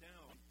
down.